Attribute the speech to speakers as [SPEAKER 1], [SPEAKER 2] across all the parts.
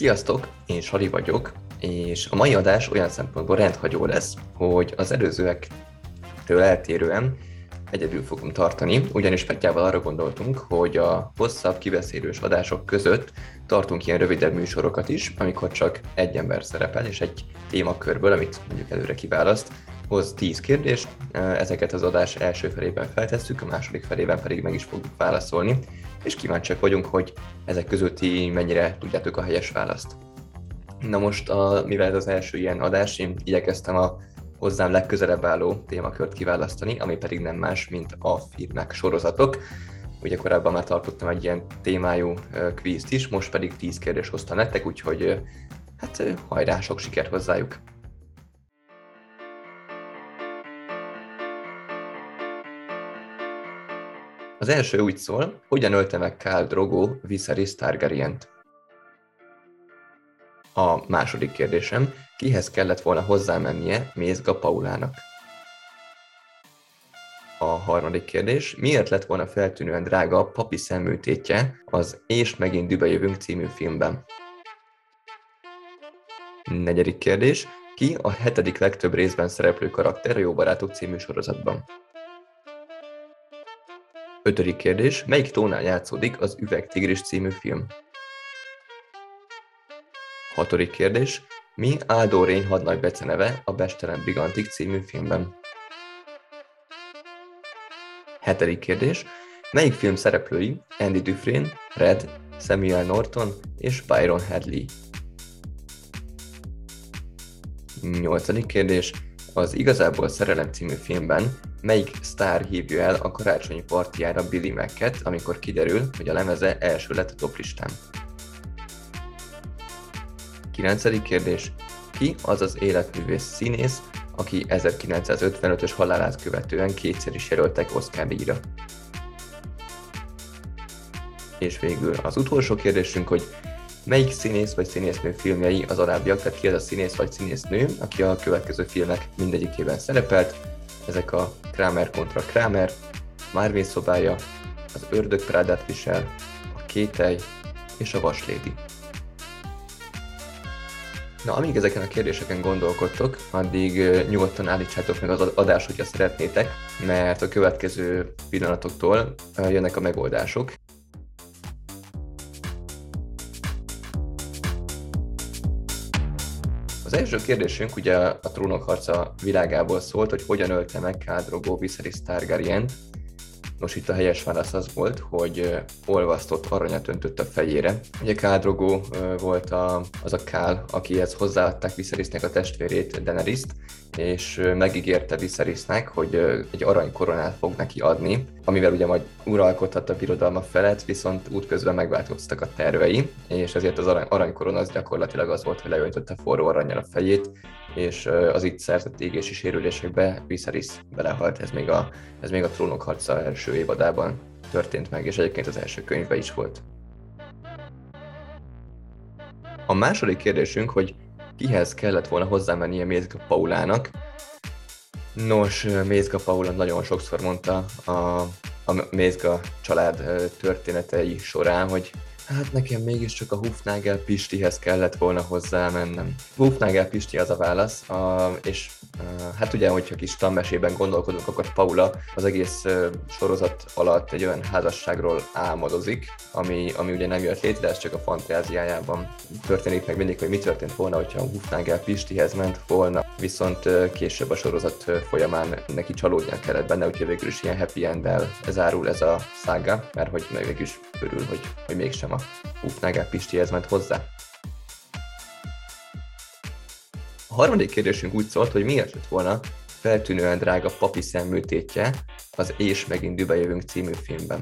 [SPEAKER 1] Sziasztok, én Sali vagyok, és a mai adás olyan szempontból rendhagyó lesz, hogy az előzőektől eltérően egyedül fogom tartani, ugyanis Petyával arra gondoltunk, hogy a hosszabb kibeszélős adások között tartunk ilyen rövidebb műsorokat is, amikor csak egy ember szerepel, és egy témakörből, amit mondjuk előre kiválaszt, hoz 10 kérdést, ezeket az adás első felében feltesszük, a második felében pedig meg is fogjuk válaszolni, és kíváncsiak vagyunk, hogy ezek között ti mennyire tudjátok a helyes választ. Na most, a, mivel ez az első ilyen adás, én igyekeztem a hozzám legközelebb álló témakört kiválasztani, ami pedig nem más, mint a filmek, sorozatok. Ugye korábban már tartottam egy ilyen témájú kvízt is, most pedig 10 kérdés hoztam nektek, úgyhogy hát hajrá, sok sikert hozzájuk! Az első úgy szól, hogyan ölte meg Khal Drogo Viserys Targaryen-t? A második kérdésem, kihez kellett volna hozzámennie Mézga Paulának? A harmadik kérdés, miért lett volna feltűnően drága a papi szemműtétje az És megint dübe jövünk című filmben? Negyedik kérdés, ki a hetedik legtöbb részben szereplő karakter a Jó Barátok című sorozatban? Ötödik kérdés, melyik tónál játszódik az Üvegtigris című film? Hatodik kérdés, mi Áldó Rény hadnagy beceneve a Bestelen Brigantik című filmben? Hetedik kérdés, melyik film szereplői Andy Dufresne, Red, Samuel Norton és Byron Hadley? Nyolcadik kérdés, az Igazából Szerelem című filmben melyik sztár hívja el a karácsonyi partiára Billy Mac-et, amikor kiderül, hogy a lemeze első lett a toplistán? 9. kérdés. Ki az az életművész színész, aki 1955-ös halálát követően kétszer is jelöltek Oscar díjra? És végül az utolsó kérdésünk, hogy melyik színész vagy színésznő filmjei az alábbiak, tehát ki az a színész vagy színésznő, aki a következő filmek mindegyikében szerepelt. Ezek a Kramer kontra Kramer, Marvin szobája, az ördög Prádát visel, a kételj és a vaslédi. Na, amíg ezeken a kérdéseken gondolkodtok, addig nyugodtan állítsátok meg az adást, hogyha szeretnétek, mert a következő pillanatoktól jönnek a megoldások. Az első kérdésünk ugye a trónok harca világából szólt, hogy hogyan ölte meg Kádrogó Viserys targaryen Nos, itt a helyes válasz az volt, hogy olvasztott aranyat öntött a fejére. Ugye Kádrogó volt a, az a Kál, akihez hozzáadták Viserysnek a testvérét, Daenerys-t, és megígérte Viserysnek, hogy egy aranykoronát fog neki adni, amivel ugye majd uralkodhat a birodalma felett, viszont útközben megváltoztak a tervei, és ezért az arany, aranykorona az gyakorlatilag az volt, hogy leöntötte forró aranyjal a fejét, és az itt szerzett égési sérülésekbe Viserys belehalt, ez még a, ez még a trónok harca első évadában történt meg, és egyébként az első könyvben is volt. A második kérdésünk, hogy kihez kellett volna hozzámennie Mézga Paulának. Nos, Mézga Paula nagyon sokszor mondta a, a Mézga család történetei során, hogy Hát nekem mégiscsak a Hufnagel Pistihez kellett volna hozzá mennem. Hufnagel Pisti az a válasz, a, és a, hát ugye, hogyha kis tanmesében gondolkodunk, akkor Paula az egész sorozat alatt egy olyan házasságról álmodozik, ami, ami ugye nem jött létre, ez csak a fantáziájában történik meg mindig, hogy mi történt volna, hogyha a Hufnagel Pistihez ment volna, viszont később a sorozat folyamán neki csalódnia kellett benne, úgyhogy végül is ilyen happy end-el zárul ez a szága, mert hogy meg is örül, hogy, hogy mégsem a Ufnagel Pistihez ment hozzá. A harmadik kérdésünk úgy szólt, hogy miért lett volna feltűnően drága papi szemműtétje az És megint dübe jövünk című filmben.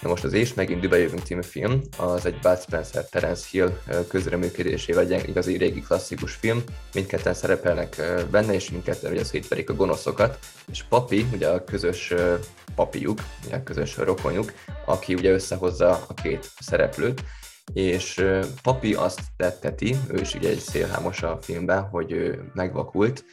[SPEAKER 1] Na most az És megint dübe jövünk című film, az egy Bud Spencer Terence Hill közreműködésével egy igazi régi klasszikus film. Mindketten szerepelnek benne, és mindketten ugye szétverik a gonoszokat. És Papi, ugye a közös papiuk, ugye a közös rokonjuk, aki ugye összehozza a két szereplőt, és Papi azt tetteti, ő is ugye egy szélhámos a filmben, hogy ő megvakult,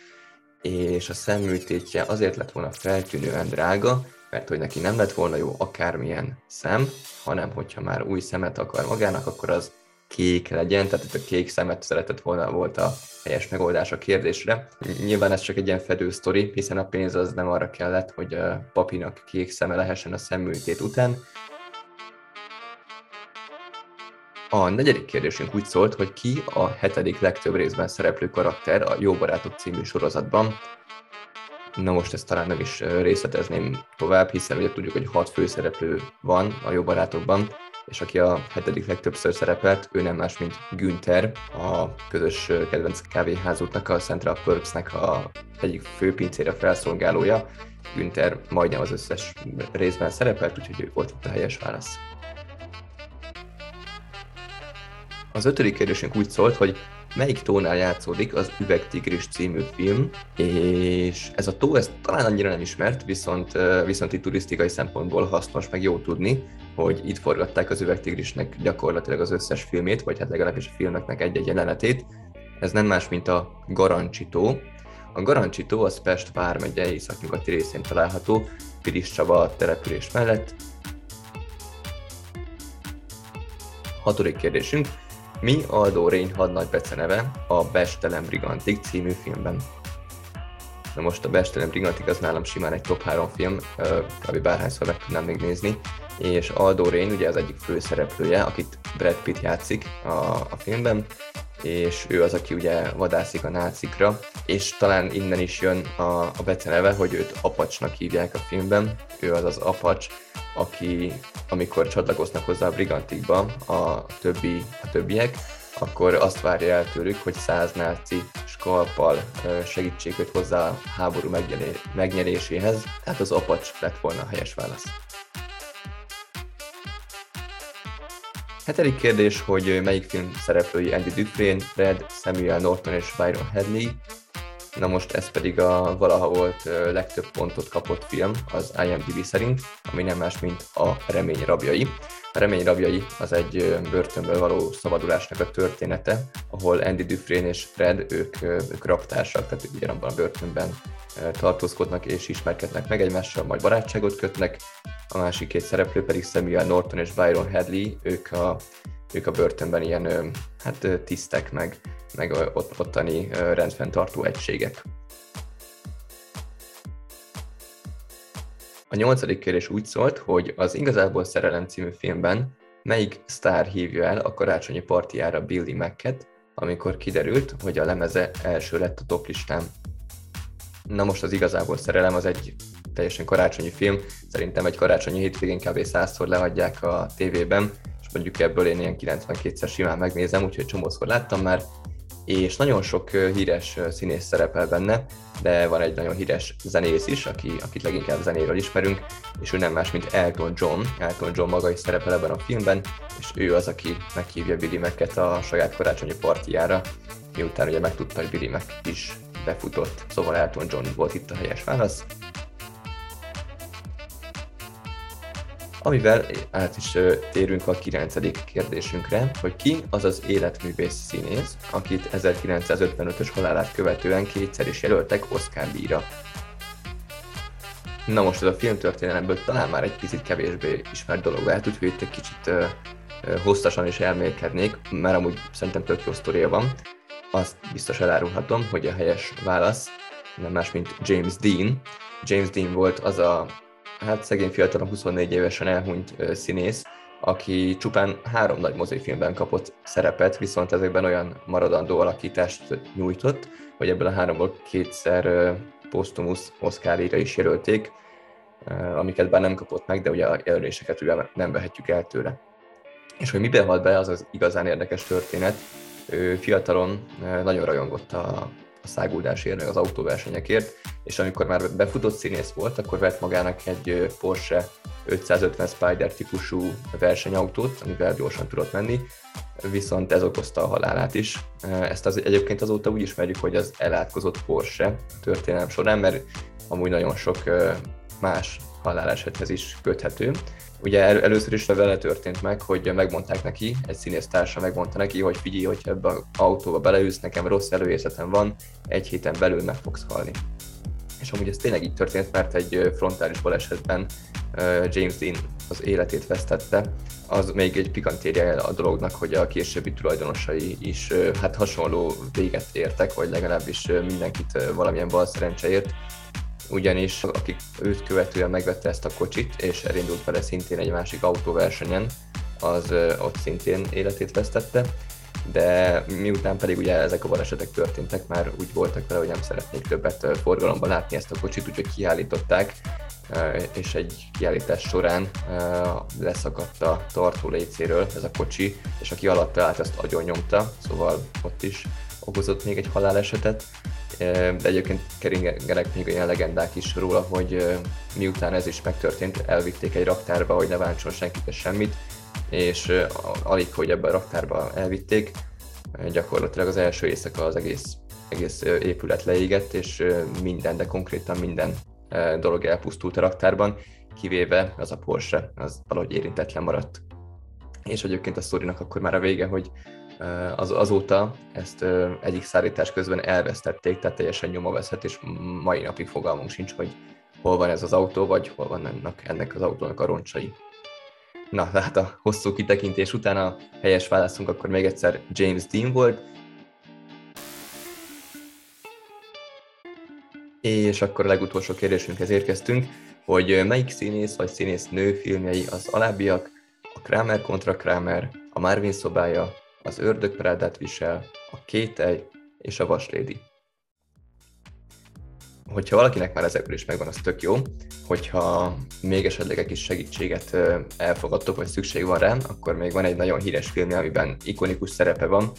[SPEAKER 1] és a szemműtétje azért lett volna feltűnően drága, mert hogy neki nem lett volna jó akármilyen szem, hanem hogyha már új szemet akar magának, akkor az kék legyen, tehát itt a kék szemet szeretett volna volt a helyes megoldás a kérdésre. Nyilván ez csak egy ilyen fedő sztori, hiszen a pénz az nem arra kellett, hogy a papinak kék szeme lehessen a szemműtét után. A negyedik kérdésünk úgy szólt, hogy ki a hetedik legtöbb részben szereplő karakter a Jó Barátok című sorozatban. Na most ezt talán nem is részletezném tovább, hiszen ugye tudjuk, hogy hat főszereplő van a Jó Barátokban, és aki a hetedik legtöbbször szerepelt, ő nem más, mint Günther, a közös kedvenc kávéházútnak, a Central Perks-nek a egyik főpincére felszolgálója. Günther majdnem az összes részben szerepelt, úgyhogy ő volt itt a helyes válasz. Az ötödik kérdésünk úgy szólt, hogy melyik tónál játszódik az Üvegtigris című film, és ez a tó, ez talán annyira nem ismert, viszont, viszont itt turisztikai szempontból hasznos, meg jó tudni, hogy itt forgatták az Üvegtigrisnek gyakorlatilag az összes filmét, vagy hát legalábbis a filmeknek egy-egy jelenetét. Ez nem más, mint a Garancsi tó. A Garancsi tó az Pest vármegye északnyugati részén található, Piris Csaba település mellett. Hatodik kérdésünk. Mi Aldo Rény hadnagy beceneve a Bestelem Brigantik című filmben? Na most a Bestelem Brigantik az nálam simán egy top 3 film, kb. bárhányszor meg tudnám még nézni, és Aldo Rain ugye az egyik főszereplője, akit Brad Pitt játszik a, a filmben, és ő az, aki ugye vadászik a nácikra, és talán innen is jön a, a beceneve, hogy őt Apacsnak hívják a filmben, ő az az Apacs, aki amikor csatlakoznak hozzá a Brigantikba a, többi, a többiek, akkor azt várja el tőlük, hogy száz náci skalpal segítsék őt hozzá a háború megnyeréséhez, tehát az Apacs lett volna a helyes válasz. Hetedik kérdés, hogy melyik film szereplői Andy Dufresne, Red, Samuel Norton és Byron Hadley. Na most ez pedig a valaha volt legtöbb pontot kapott film az IMDb szerint, ami nem más, mint a Remény rabjai. A Remény rabjai az egy börtönből való szabadulásnak a története, ahol Andy Dufresne és Fred, ők, ők raptársak, tehát ugyanabban a börtönben tartózkodnak és ismerkednek meg egymással, majd barátságot kötnek, a másik két szereplő pedig Samuel Norton és Byron Hadley, ők a, ők a börtönben ilyen hát tisztek, meg, meg ott, ottani rendfenntartó egységek. A nyolcadik kérdés úgy szólt, hogy az Igazából Szerelem című filmben melyik sztár hívja el a karácsonyi partiára Billy Macket, amikor kiderült, hogy a lemeze első lett a top listán. Na most az Igazából Szerelem az egy teljesen karácsonyi film. Szerintem egy karácsonyi hétvégén kb. százszor leadják a tévében, és mondjuk ebből én ilyen 92-szer simán megnézem, úgyhogy csomószor láttam már, és nagyon sok híres színész szerepel benne, de van egy nagyon híres zenész is, aki, akit leginkább zenéről ismerünk, és ő nem más, mint Elton John. Elton John maga is szerepel ebben a filmben, és ő az, aki meghívja Billy Mac-et a saját karácsonyi partiára, miután ugye megtudta, hogy Billy Mac is befutott, szóval Elton John volt itt a helyes válasz. Amivel át is térünk a kilencedik kérdésünkre, hogy ki az az életművész színész, akit 1955-ös halálát követően kétszer is jelöltek Oscar díjra. Na most ez a filmtörténelemből talán már egy picit kevésbé ismert dolog lehet, úgyhogy itt egy kicsit hosszasan is elmélkednék, mert amúgy szerintem tök jó sztoria van. Azt biztos elárulhatom, hogy a helyes válasz nem más, mint James Dean. James Dean volt az a hát szegény fiatalon 24 évesen elhunyt színész, aki csupán három nagy mozifilmben kapott szerepet, viszont ezekben olyan maradandó alakítást nyújtott, hogy ebből a háromból kétszer posztumusz Oscar-ra is jelölték, amiket bár nem kapott meg, de ugye a jelöléseket ugye nem vehetjük el tőle. És hogy miben halt be, az az igazán érdekes történet. Ő fiatalon nagyon rajongott a a száguldásért, az autóversenyekért, és amikor már befutott színész volt, akkor vett magának egy Porsche 550 Spider típusú versenyautót, amivel gyorsan tudott menni, viszont ez okozta a halálát is. Ezt az, egyébként azóta úgy ismerjük, hogy az elátkozott Porsche történelem során, mert amúgy nagyon sok más halálesethez is köthető. Ugye el, először is vele történt meg, hogy megmondták neki, egy színész társa megmondta neki, hogy figyelj, hogy ebbe az autóba beleülsz, nekem rossz előérzetem van, egy héten belül meg fogsz halni. És amúgy ez tényleg így történt, mert egy frontális balesetben James Dean az életét vesztette, az még egy pikantérje a dolognak, hogy a későbbi tulajdonosai is hát hasonló véget értek, vagy legalábbis mindenkit valamilyen bal szerencse ért, ugyanis akik őt követően megvette ezt a kocsit, és elindult vele szintén egy másik autóversenyen, az ott szintén életét vesztette, de miután pedig ugye ezek a balesetek történtek, már úgy voltak vele, hogy nem szeretnék többet forgalomban látni ezt a kocsit, úgyhogy kiállították, és egy kiállítás során leszakadt a tartó lécéről ez a kocsi, és aki alatta állt, azt agyon nyomta, szóval ott is okozott még egy halálesetet. De egyébként keringenek még olyan legendák is róla, hogy miután ez is megtörtént, elvitték egy raktárba, hogy ne bántson senkit semmit, és alig, hogy ebbe a raktárba elvitték, gyakorlatilag az első éjszaka az egész, egész épület leégett, és minden, de konkrétan minden dolog elpusztult a raktárban, kivéve az a Porsche, az valahogy érintetlen maradt. És egyébként a sztorinak akkor már a vége, hogy az, azóta ezt egyik szállítás közben elvesztették, tehát teljesen nyomaveszett, és mai napig fogalmunk sincs, hogy hol van ez az autó, vagy hol van ennek, ennek az autónak a roncsai. Na, hát a hosszú kitekintés után a helyes válaszunk akkor még egyszer James Dean volt. És akkor a legutolsó kérdésünkhez érkeztünk, hogy melyik színész vagy színész nő filmjei az alábbiak, a Kramer kontra Kramer, a Marvin szobája, az ördög Prádát visel, a kételj és a vaslédi. Hogyha valakinek már ezekből is megvan, az tök jó, hogyha még esetleg egy kis segítséget elfogadtok, vagy szükség van rá, akkor még van egy nagyon híres film, amiben ikonikus szerepe van,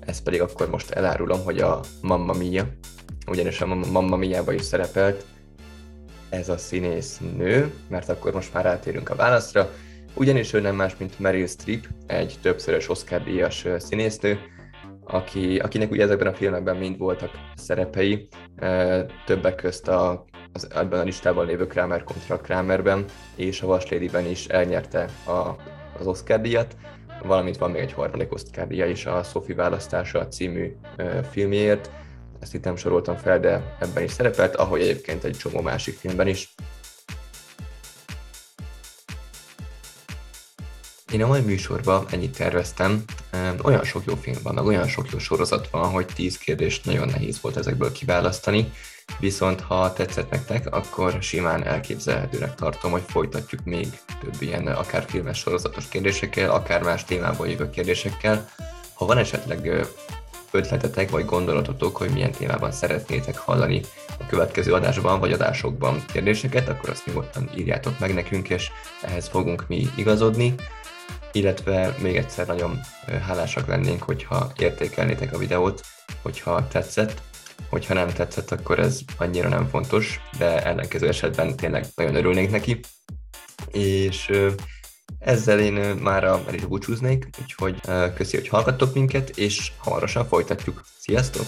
[SPEAKER 1] ezt pedig akkor most elárulom, hogy a Mamma Mia, ugyanis a Mamma Mia-ba is szerepelt. Ez a színész nő, mert akkor most már átérünk a válaszra, ugyanis ő nem más, mint Meryl Streep, egy többszörös Oscar-díjas színésznő, aki, akinek ugye ezekben a filmekben mind voltak szerepei, többek közt a, az, ebben a listában lévő Kramer kontra Kramerben, és a Vaslédiben is elnyerte a, az Oscar díjat, valamint van még egy harmadik Oscar díja is a Sophie választása című filmjéért. Ezt itt nem soroltam fel, de ebben is szerepelt, ahogy egyébként egy csomó másik filmben is. Én a mai műsorban ennyit terveztem. Olyan sok jó film van, olyan sok jó sorozat van, hogy 10 kérdést nagyon nehéz volt ezekből kiválasztani. Viszont ha tetszett nektek, akkor simán elképzelhetőnek tartom, hogy folytatjuk még több ilyen akár filmes sorozatos kérdésekkel, akár más témából jövő kérdésekkel. Ha van esetleg ötletetek vagy gondolatotok, hogy milyen témában szeretnétek hallani a következő adásban vagy adásokban kérdéseket, akkor azt nyugodtan írjátok meg nekünk, és ehhez fogunk mi igazodni illetve még egyszer nagyon hálásak lennénk, hogyha értékelnétek a videót, hogyha tetszett, hogyha nem tetszett, akkor ez annyira nem fontos, de ellenkező esetben tényleg nagyon örülnénk neki. És ezzel én már el is búcsúznék, úgyhogy köszi, hogy hallgattok minket, és hamarosan folytatjuk. Sziasztok!